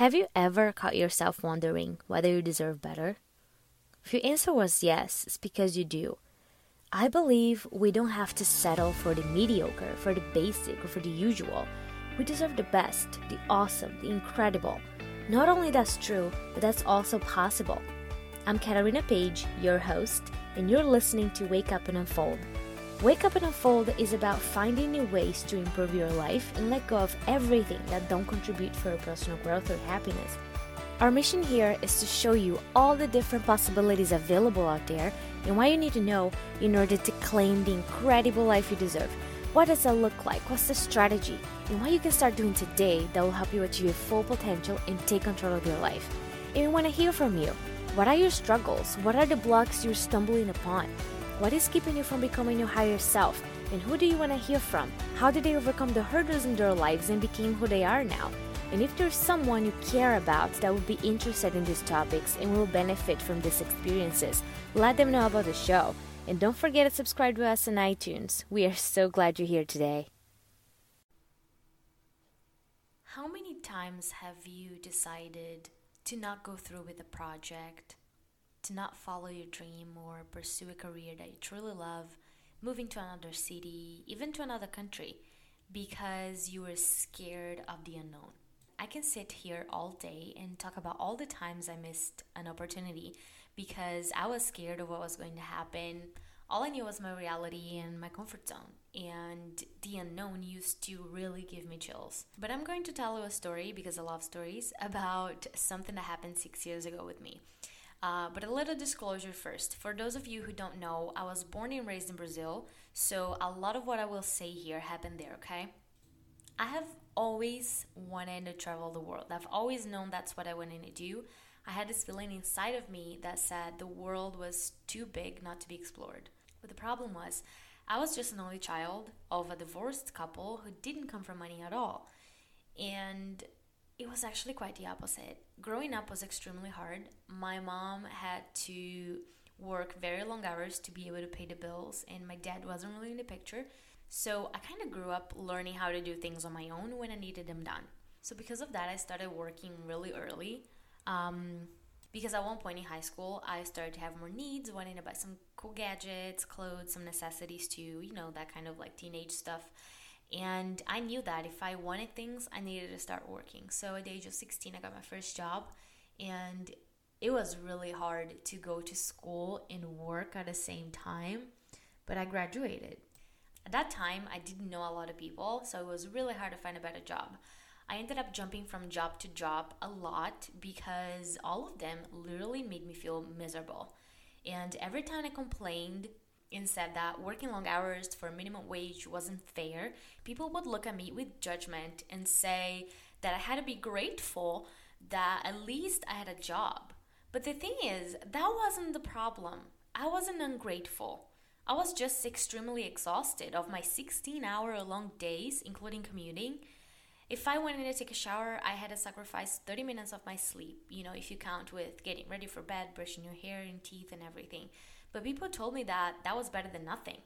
Have you ever caught yourself wondering whether you deserve better? If your answer was yes, it's because you do. I believe we don't have to settle for the mediocre, for the basic, or for the usual. We deserve the best, the awesome, the incredible. Not only that's true, but that's also possible. I'm Catarina Page, your host, and you're listening to Wake Up and Unfold. Wake Up and Unfold is about finding new ways to improve your life and let go of everything that don't contribute for your personal growth or happiness. Our mission here is to show you all the different possibilities available out there and what you need to know in order to claim the incredible life you deserve. What does that look like? What's the strategy? And what you can start doing today that will help you achieve your full potential and take control of your life. And we want to hear from you. What are your struggles? What are the blocks you're stumbling upon? What is keeping you from becoming your higher self? And who do you want to hear from? How did they overcome the hurdles in their lives and became who they are now? And if there's someone you care about that would be interested in these topics and will benefit from these experiences, let them know about the show. And don't forget to subscribe to us on iTunes. We are so glad you're here today. How many times have you decided to not go through with a project, to not follow your dream or pursue a career that you truly love, moving to another city, even to another country, because you were scared of the unknown? I can sit here all day and talk about all the times I missed an opportunity because I was scared of what was going to happen. All I knew was my reality and my comfort zone, and the unknown used to really give me chills. But I'm going to tell you a story because I love stories about something that happened six years ago with me. Uh, but a little disclosure first. For those of you who don't know, I was born and raised in Brazil, so a lot of what I will say here happened there, okay? I have always wanted to travel the world. I've always known that's what I wanted to do. I had this feeling inside of me that said the world was too big not to be explored. But the problem was, I was just an only child of a divorced couple who didn't come from money at all. And it was actually quite the opposite. Growing up was extremely hard. My mom had to work very long hours to be able to pay the bills, and my dad wasn't really in the picture. So I kind of grew up learning how to do things on my own when I needed them done. So because of that, I started working really early. Um, because at one point in high school, I started to have more needs, wanting to buy some cool gadgets, clothes, some necessities too, you know, that kind of like teenage stuff. And I knew that if I wanted things, I needed to start working. So at the age of 16, I got my first job, and it was really hard to go to school and work at the same time, but I graduated. At that time, I didn't know a lot of people, so it was really hard to find a better job. I ended up jumping from job to job a lot because all of them literally made me feel miserable. And every time I complained and said that working long hours for minimum wage wasn't fair, people would look at me with judgment and say that I had to be grateful that at least I had a job. But the thing is, that wasn't the problem. I wasn't ungrateful. I was just extremely exhausted of my 16 hour long days, including commuting. If I wanted to take a shower, I had to sacrifice 30 minutes of my sleep, you know, if you count with getting ready for bed, brushing your hair and teeth and everything. But people told me that that was better than nothing.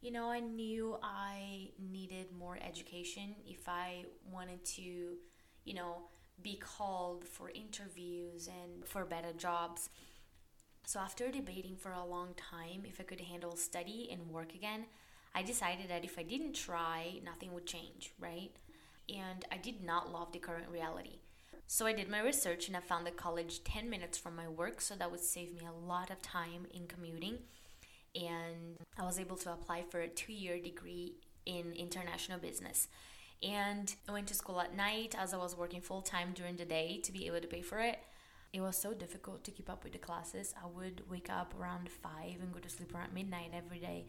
You know, I knew I needed more education if I wanted to, you know, be called for interviews and for better jobs. So, after debating for a long time if I could handle study and work again, I decided that if I didn't try, nothing would change, right? And I did not love the current reality. So, I did my research and I found the college 10 minutes from my work, so that would save me a lot of time in commuting. And I was able to apply for a two year degree in international business. And I went to school at night as I was working full time during the day to be able to pay for it it was so difficult to keep up with the classes. I would wake up around 5 and go to sleep around midnight every day.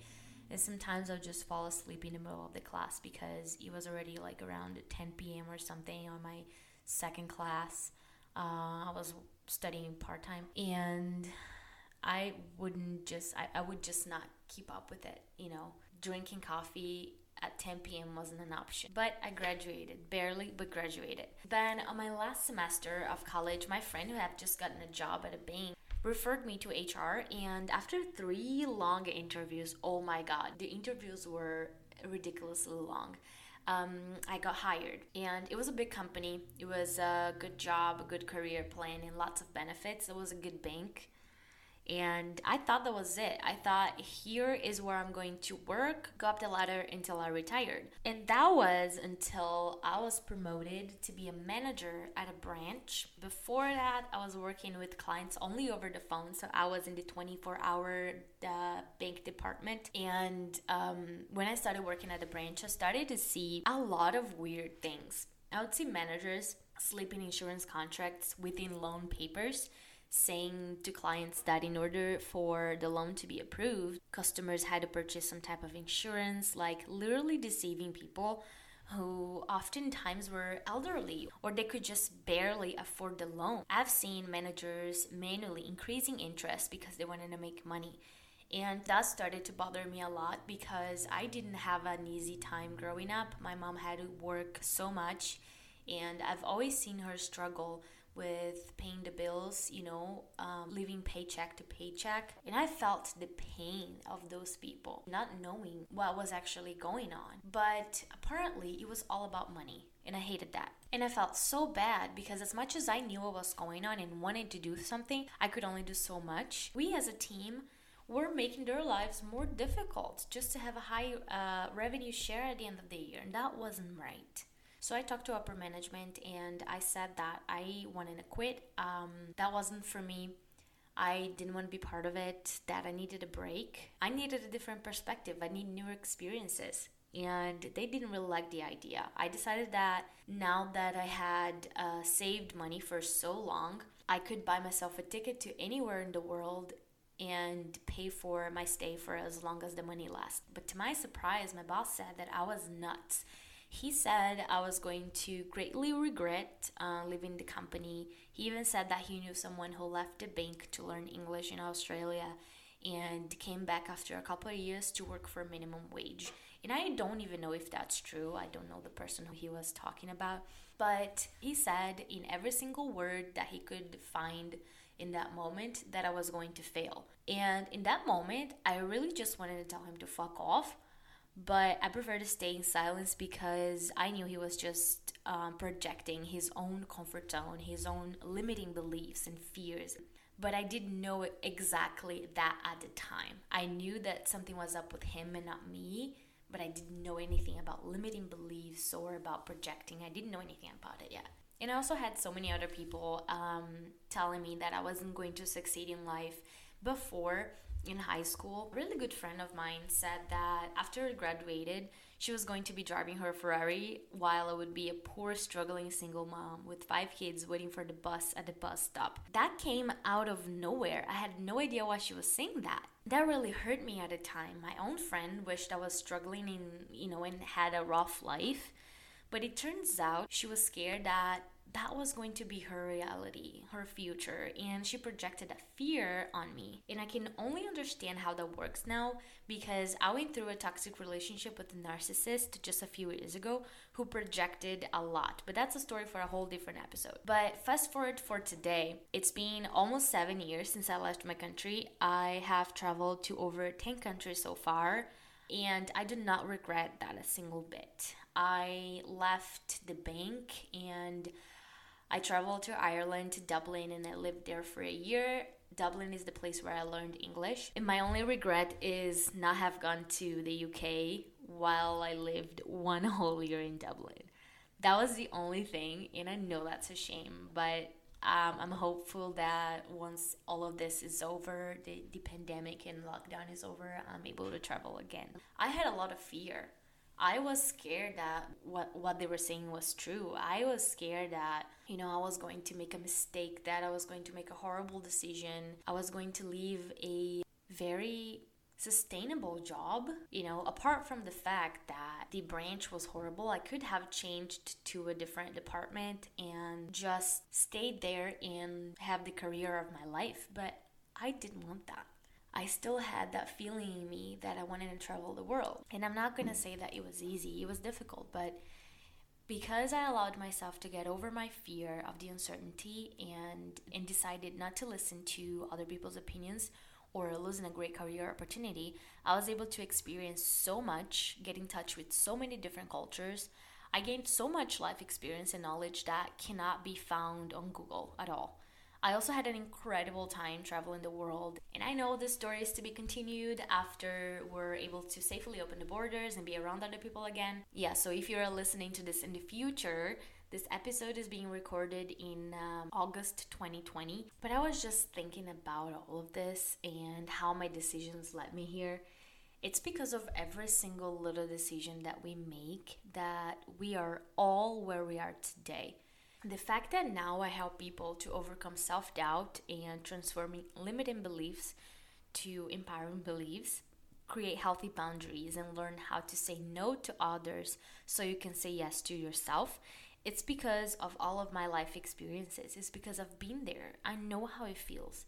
And sometimes I would just fall asleep in the middle of the class because it was already like around 10 p.m. or something on my second class. Uh, I was studying part time and I wouldn't just, I, I would just not keep up with it, you know. Drinking coffee at 10 p.m. wasn't an option. But I graduated, barely, but graduated. Then on my last semester of college, my friend who had just gotten a job at a bank referred me to HR and after three long interviews, oh my god, the interviews were ridiculously long. Um, I got hired. And it was a big company. It was a good job, a good career plan, and lots of benefits. It was a good bank. And I thought that was it. I thought here is where I'm going to work, go up the ladder until I retired. And that was until I was promoted to be a manager at a branch. Before that, I was working with clients only over the phone. So I was in the 24 hour uh, bank department. And um, when I started working at the branch, I started to see a lot of weird things. I would see managers sleeping insurance contracts within loan papers saying to clients that in order for the loan to be approved, customers had to purchase some type of insurance, like literally deceiving people who oftentimes were elderly or they could just barely afford the loan. I've seen managers manually increasing interest because they wanted to make money. And that started to bother me a lot because I didn't have an easy time growing up. My mom had to work so much, and I've always seen her struggle with paying the bills, you know, um, living paycheck to paycheck. And I felt the pain of those people, not knowing what was actually going on. But apparently, it was all about money. And I hated that. And I felt so bad because, as much as I knew what was going on and wanted to do something, I could only do so much. We as a team were making their lives more difficult just to have a high uh, revenue share at the end of the year. And that wasn't right. So I talked to upper management and I said that I wanted to quit. Um, that wasn't for me. I didn't want to be part of it, that I needed a break. I needed a different perspective. I need new experiences. And they didn't really like the idea. I decided that now that I had uh, saved money for so long, I could buy myself a ticket to anywhere in the world and pay for my stay for as long as the money lasts. But to my surprise, my boss said that I was nuts he said I was going to greatly regret uh, leaving the company. He even said that he knew someone who left the bank to learn English in Australia and came back after a couple of years to work for minimum wage. And I don't even know if that's true. I don't know the person who he was talking about. But he said in every single word that he could find in that moment that I was going to fail. And in that moment, I really just wanted to tell him to fuck off but I prefer to stay in silence because I knew he was just um, projecting his own comfort zone, his own limiting beliefs and fears. But I didn't know exactly that at the time. I knew that something was up with him and not me, but I didn't know anything about limiting beliefs or about projecting. I didn't know anything about it yet. And I also had so many other people um, telling me that I wasn't going to succeed in life before in high school. A really good friend of mine said that after I graduated, she was going to be driving her Ferrari while I would be a poor, struggling single mom with five kids waiting for the bus at the bus stop. That came out of nowhere. I had no idea why she was saying that. That really hurt me at the time. My own friend wished I was struggling in, you know, and had a rough life. But it turns out she was scared that that was going to be her reality, her future, and she projected that fear on me. And I can only understand how that works now because I went through a toxic relationship with a narcissist just a few years ago who projected a lot. But that's a story for a whole different episode. But fast forward for today, it's been almost seven years since I left my country. I have traveled to over 10 countries so far. And I do not regret that a single bit. I left the bank and I traveled to Ireland, to Dublin, and I lived there for a year. Dublin is the place where I learned English. And my only regret is not have gone to the UK while I lived one whole year in Dublin. That was the only thing, and I know that's a shame, but um, I'm hopeful that once all of this is over, the, the pandemic and lockdown is over, I'm able to travel again. I had a lot of fear I was scared that what what they were saying was true. I was scared that you know I was going to make a mistake, that I was going to make a horrible decision. I was going to leave a very sustainable job. You know, apart from the fact that the branch was horrible, I could have changed to a different department and just stayed there and have the career of my life, but I didn't want that. I still had that feeling in me that I wanted to travel the world. And I'm not going to say that it was easy, it was difficult, but because I allowed myself to get over my fear of the uncertainty and and decided not to listen to other people's opinions or losing a great career opportunity, I was able to experience so much, get in touch with so many different cultures. I gained so much life experience and knowledge that cannot be found on Google at all. I also had an incredible time traveling the world, and I know this story is to be continued after we're able to safely open the borders and be around other people again. Yeah, so if you're listening to this in the future, this episode is being recorded in um, August 2020, but I was just thinking about all of this and how my decisions led me here. It's because of every single little decision that we make that we are all where we are today. The fact that now I help people to overcome self doubt and transforming limiting beliefs to empowering beliefs, create healthy boundaries, and learn how to say no to others so you can say yes to yourself it's because of all of my life experiences. It's because I've been there. I know how it feels.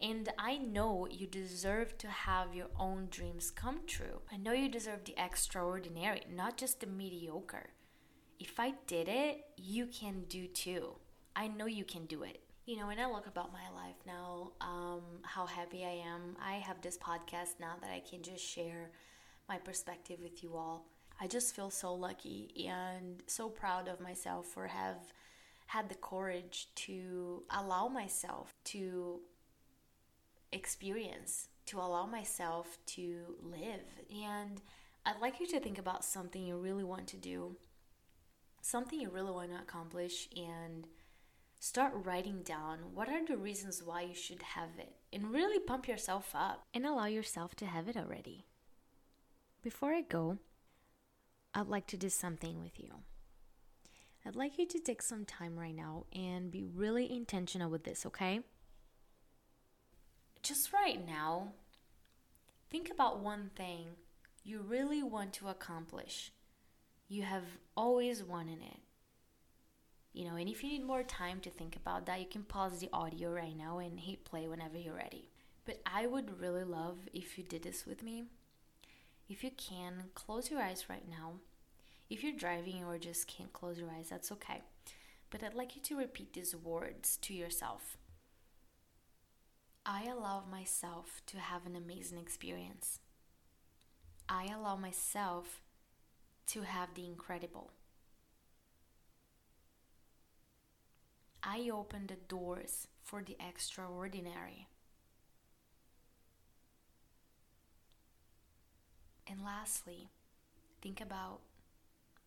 And I know you deserve to have your own dreams come true. I know you deserve the extraordinary, not just the mediocre. If I did it, you can do too. I know you can do it. You know, when I look about my life now, um, how happy I am, I have this podcast now that I can just share my perspective with you all. I just feel so lucky and so proud of myself for have had the courage to allow myself to experience, to allow myself to live. And I'd like you to think about something you really want to do, something you really want to accomplish, and start writing down what are the reasons why you should have it and really pump yourself up and allow yourself to have it already. Before I go, I'd like to do something with you. I'd like you to take some time right now and be really intentional with this, okay? Just right now, think about one thing you really want to accomplish. You have always wanted it. You know, and if you need more time to think about that, you can pause the audio right now and hit play whenever you're ready. But I would really love if you did this with me. If you can, close your eyes right now. If you're driving or just can't close your eyes, that's okay. But I'd like you to repeat these words to yourself. I allow myself to have an amazing experience. I allow myself to have the incredible. I open the doors for the extraordinary. And lastly, think about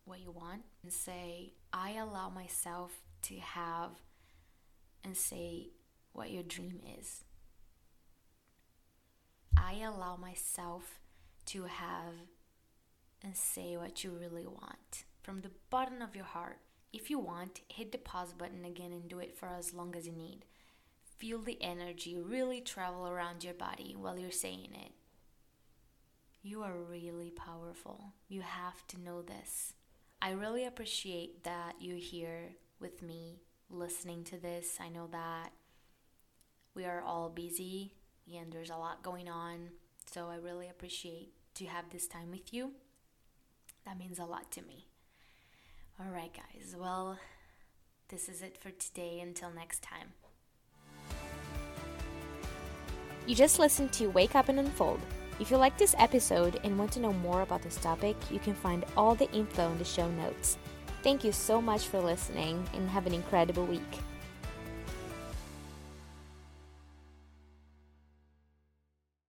what you want and say, I allow myself to have and say what your dream is. I allow myself to have and say what you really want from the bottom of your heart. If you want, hit the pause button again and do it for as long as you need. Feel the energy really travel around your body while you're saying it. You are really powerful. You have to know this. I really appreciate that you're here with me listening to this. I know that we are all busy and there's a lot going on. So I really appreciate to have this time with you. That means a lot to me. All right, guys. Well, this is it for today. Until next time. You just listened to Wake Up and Unfold. If you like this episode and want to know more about this topic, you can find all the info in the show notes. Thank you so much for listening and have an incredible week.